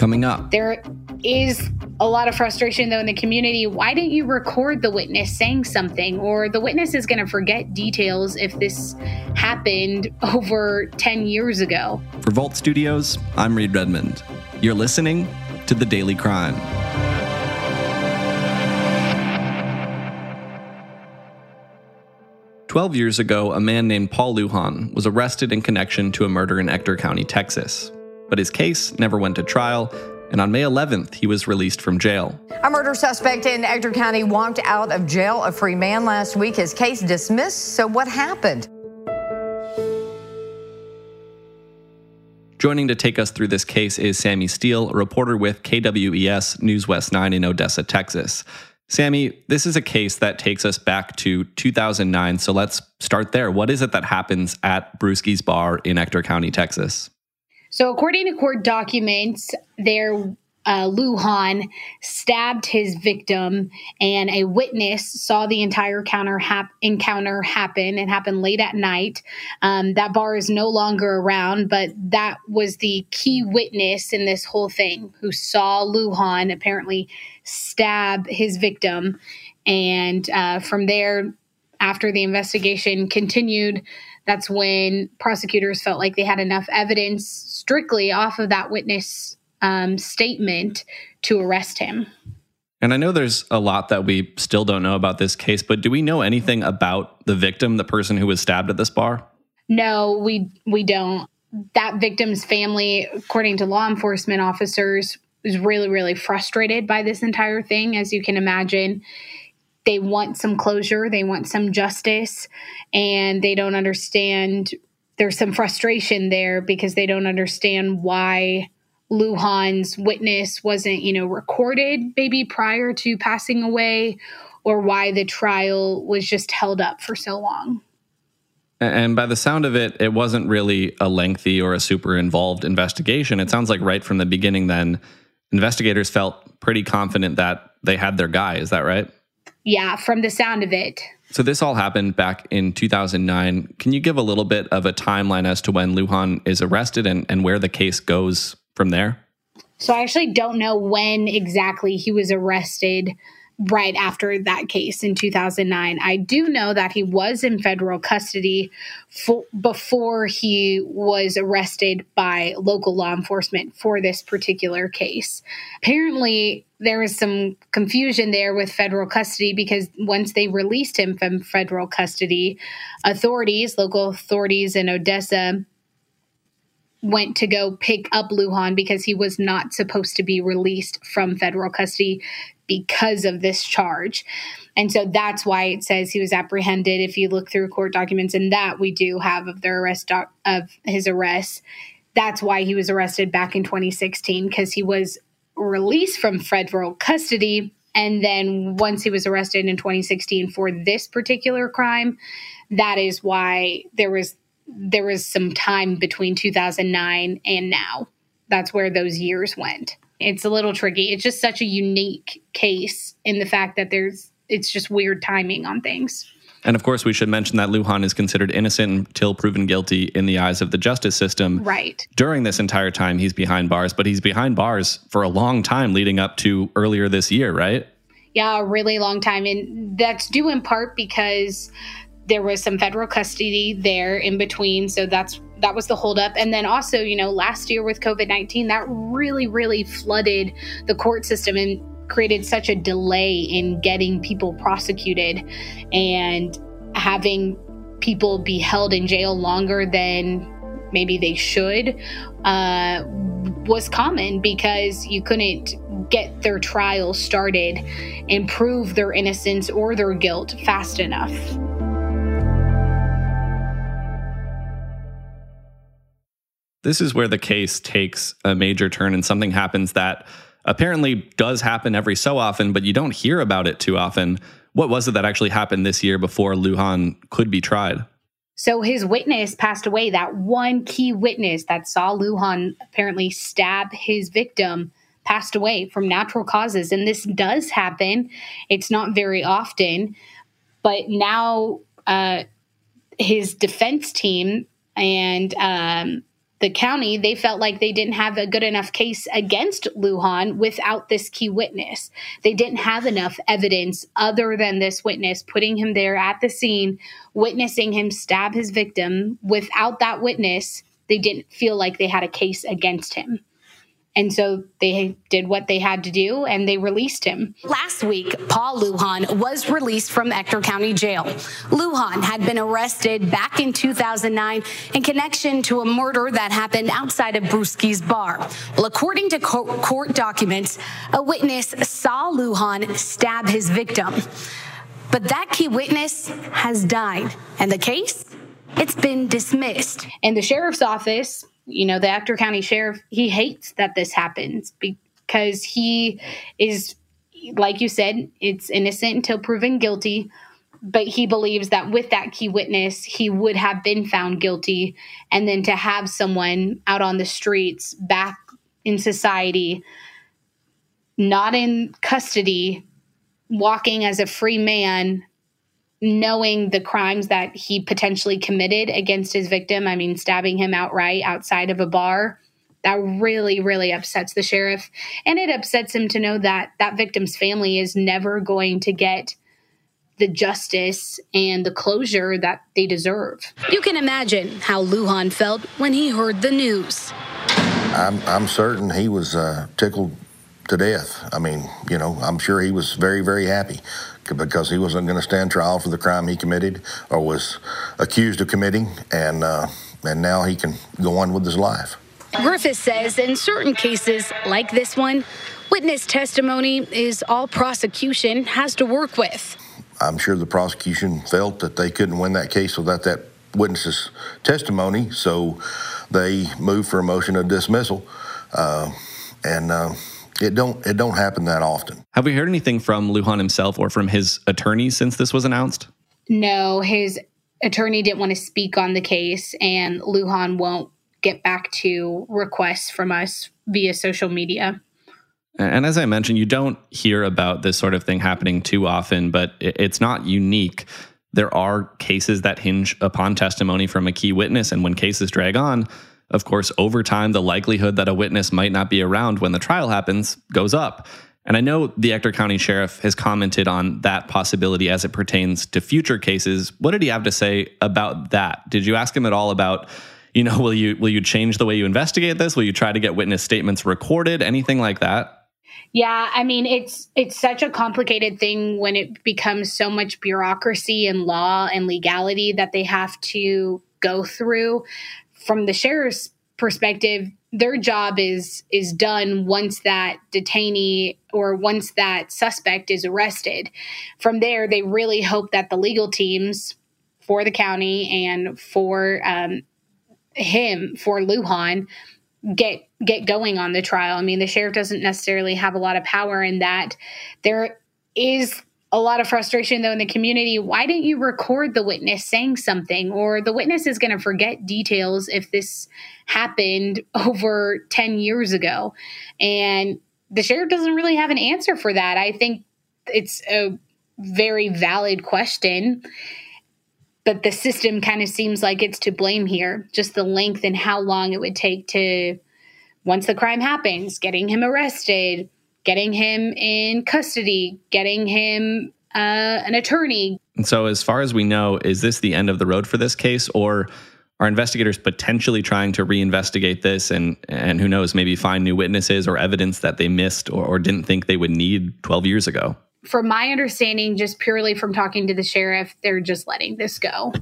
Coming up, there is a lot of frustration though in the community. Why didn't you record the witness saying something? Or the witness is going to forget details if this happened over 10 years ago. For Vault Studios, I'm Reed Redmond. You're listening to The Daily Crime. Twelve years ago, a man named Paul Lujan was arrested in connection to a murder in Ector County, Texas. But his case never went to trial, and on May 11th, he was released from jail. A murder suspect in Ector County walked out of jail a free man last week. His case dismissed. So, what happened? Joining to take us through this case is Sammi Steele, a reporter with KWES News West 9 in Odessa, Texas. Sammi, this is a case that takes us back to 2009. So let's start there. What is it that happens at Brewski's Bar in Ector County, Texas? So, according to court documents, there uh, Lujan stabbed his victim, and a witness saw the entire hap- encounter happen. It happened late at night. Um, that bar is no longer around, but that was the key witness in this whole thing who saw Lujan apparently stab his victim. And uh, from there, after the investigation continued, that's when prosecutors felt like they had enough evidence strictly off of that witness um, statement to arrest him. And I know there's a lot that we still don't know about this case, but do we know anything about the victim, the person who was stabbed at this bar? No, we we don't. That victim's family, according to law enforcement officers, was really really frustrated by this entire thing as you can imagine they want some closure, they want some justice, and they don't understand. There's some frustration there because they don't understand why Lujan's witness wasn't, you know, recorded maybe prior to passing away, or why the trial was just held up for so long. And by the sound of it, it wasn't really a lengthy or a super involved investigation. It sounds like right from the beginning, then investigators felt pretty confident that they had their guy. Is that right? Yeah, from the sound of it. So this all happened back in 2009. Can you give a little bit of a timeline as to when Lujan is arrested and, and where the case goes from there? So I actually don't know when exactly he was arrested right after that case in 2009. I do know that he was in federal custody for, before he was arrested by local law enforcement for this particular case. Apparently, there was some confusion there with federal custody because once they released him from federal custody, authorities, local authorities in Odessa, went to go pick up Lujan because he was not supposed to be released from federal custody because of this charge. And so that's why it says he was apprehended. If you look through court documents, and that we do have of the arrest doc- of his arrest, that's why he was arrested back in 2016 because he was released from federal custody. And then once he was arrested in 2016 for this particular crime, that is why there was there was some time between 2009 and now. That's where those years went it's a little tricky. It's just such a unique case in the fact that there's it's just weird timing on things. And of course, we should mention that Lujan is considered innocent until proven guilty in the eyes of the justice system. Right. During this entire time, he's behind bars, but he's behind bars for a long time leading up to earlier this year, right? Yeah, a really long time. And that's due in part because there was some federal custody there in between. So that's that was the holdup. And then also, you know, last year with COVID 19, that really, really flooded the court system and created such a delay in getting people prosecuted and having people be held in jail longer than maybe they should uh, was common because you couldn't get their trial started and prove their innocence or their guilt fast enough. This is where the case takes a major turn and something happens that apparently does happen every so often, but you don't hear about it too often. What was it that actually happened this year before Lujan could be tried? So his witness passed away. That one key witness that saw Lujan apparently stab his victim passed away from natural causes. And this does happen. It's not very often. But now uh, his defense team and um, the county, they felt like they didn't have a good enough case against Lujan without this key witness. They didn't have enough evidence other than this witness putting him there at the scene, witnessing him stab his victim. Without that witness, they didn't feel like they had a case against him. And so they did what they had to do and they released him. Last week, Paul Lujan was released from Ector County Jail. Lujan had been arrested back in 2009 in connection to a murder that happened outside of Brewski's bar. Well, according to court documents, a witness saw Lujan stab his victim. But that key witness has died, and the case, it's been dismissed. And the sheriff's office you know, the Ector County Sheriff, he hates that this happens because he is, like you said, it's innocent until proven guilty. But he believes that with that key witness, he would have been found guilty. And then to have someone out on the streets, back in society, not in custody, walking as a free man, knowing the crimes that he potentially committed against his victim, I mean, stabbing him outright outside of a bar, that really, really upsets the sheriff. And it upsets him to know that that victim's family is never going to get the justice and the closure that they deserve. You can imagine how Lujan felt when he heard the news. I'm, I'm certain he was uh, tickled to death. I mean, you know, I'm sure he was very, very happy because he wasn't going to stand trial for the crime he committed or was accused of committing, and uh, and now he can go on with his life. Griffith says in certain cases like this one, witness testimony is all prosecution has to work with. I'm sure the prosecution felt that they couldn't win that case without that witness's testimony, so they moved for a motion of dismissal. Uh, and uh, it don't it don't happen that often. Have we heard anything from Lujan himself or from his attorney since this was announced? No, his attorney didn't want to speak on the case, and Lujan won't get back to requests from us via social media. And as I mentioned, you don't hear about this sort of thing happening too often, but it's not unique. There are cases that hinge upon testimony from a key witness, and when cases drag on, of course, over time, the likelihood that a witness might not be around when the trial happens goes up. And I know the Ector County Sheriff has commented on that possibility as it pertains to future cases. What did he have to say about that? Did you ask him at all about, you know, will you will you change the way you investigate this? Will you try to get witness statements recorded? Anything like that? Yeah, I mean it's it's such a complicated thing when it becomes so much bureaucracy and law and legality that they have to go through from the sheriff's perspective, their job is is done once that detainee or once that suspect is arrested. From there, they really hope that the legal teams for the county and for um, him for Lujan get get going on the trial. I mean, the sheriff doesn't necessarily have a lot of power in that. There is a lot of frustration though in the community. Why didn't you record the witness saying something? Or the witness is going to forget details if this happened over 10 years ago. And the sheriff doesn't really have an answer for that. I think it's a very valid question. But the system kind of seems like it's to blame here. Just the length and how long it would take to, once the crime happens, getting him arrested, getting him in custody, getting him uh, an attorney. And so, as far as we know, is this the end of the road for this case, or are investigators potentially trying to reinvestigate this and and who knows, maybe find new witnesses or evidence that they missed or, or didn't think they would need 12 years ago? From my understanding, just purely from talking to the sheriff, they're just letting this go.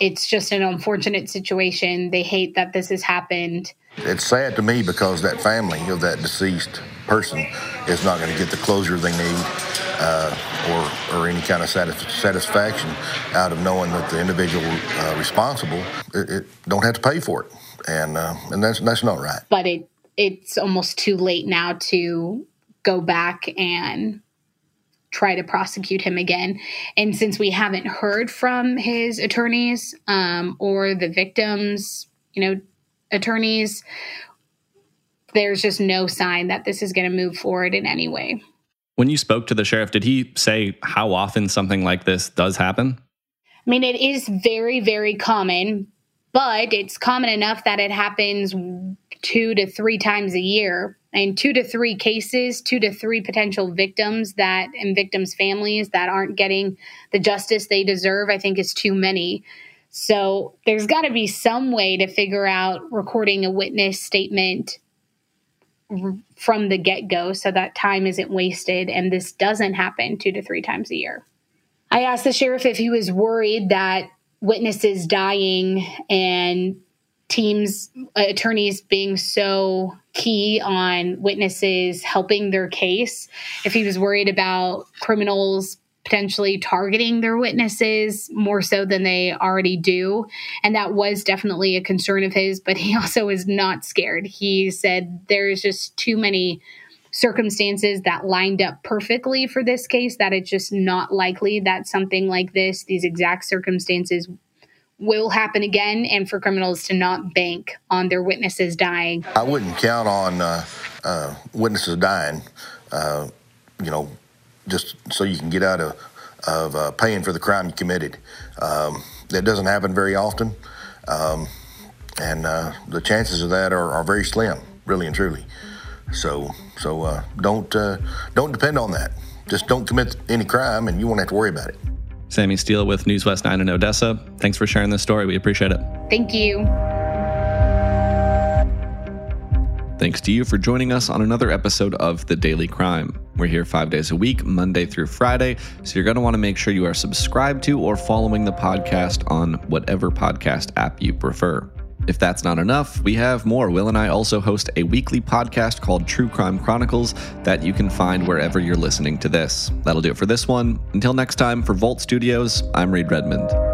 It's just an unfortunate situation. They hate that this has happened. It's sad to me because that family of that deceased person is not going to get the closure they need uh, or, or any kind of satisfaction out of knowing that the individual uh, responsible it, it, don't have to pay for it. And, uh, and that's, that's not right. But it, it's almost too late now to go back and try to prosecute him again. And since we haven't heard from his attorneys um, or the victims, you know, attorneys, there's just no sign that this is going to move forward in any way. When you spoke to the sheriff, did he say how often something like this does happen? I mean, it is very, very common, but it's common enough that it happens two to three times a year. And two to three cases, two to three potential victims that and victims' families that aren't getting the justice they deserve, I think is too many. So there's got to be some way to figure out recording a witness statement from the get go so that time isn't wasted and this doesn't happen two to three times a year. I asked the sheriff if he was worried that witnesses dying and teams, uh, attorneys being so key on witnesses helping their case, if he was worried about criminals potentially targeting their witnesses more so than they already do. And that was definitely a concern of his, but he also is not scared. He said there's just too many circumstances that lined up perfectly for this case that it's just not likely that something like this, these exact circumstances, will happen again and for criminals to not bank on their witnesses dying. I wouldn't count on uh, uh, witnesses dying. Uh, you know, just so you can get out of, of uh, paying for the crime you committed. Um, that doesn't happen very often, um, and uh, the chances of that are, are, very slim, really and truly. So, so uh, don't don't depend on that. Just don't commit any crime, and you won't have to worry about it. Sammi Steele with News West 9 in Odessa. Thanks for sharing this story. We appreciate it. Thank you. Thanks to you for joining us on another episode of The Daily Crime. We're here five days a week, Monday through Friday, so you're going to want to make sure you are subscribed to or following the podcast on whatever podcast app you prefer. If that's not enough, we have more. Will and I also host a weekly podcast called True Crime Chronicles that you can find wherever you're listening to this. That'll do it for this one. Until next time, for Vault Studios, I'm Reed Redmond.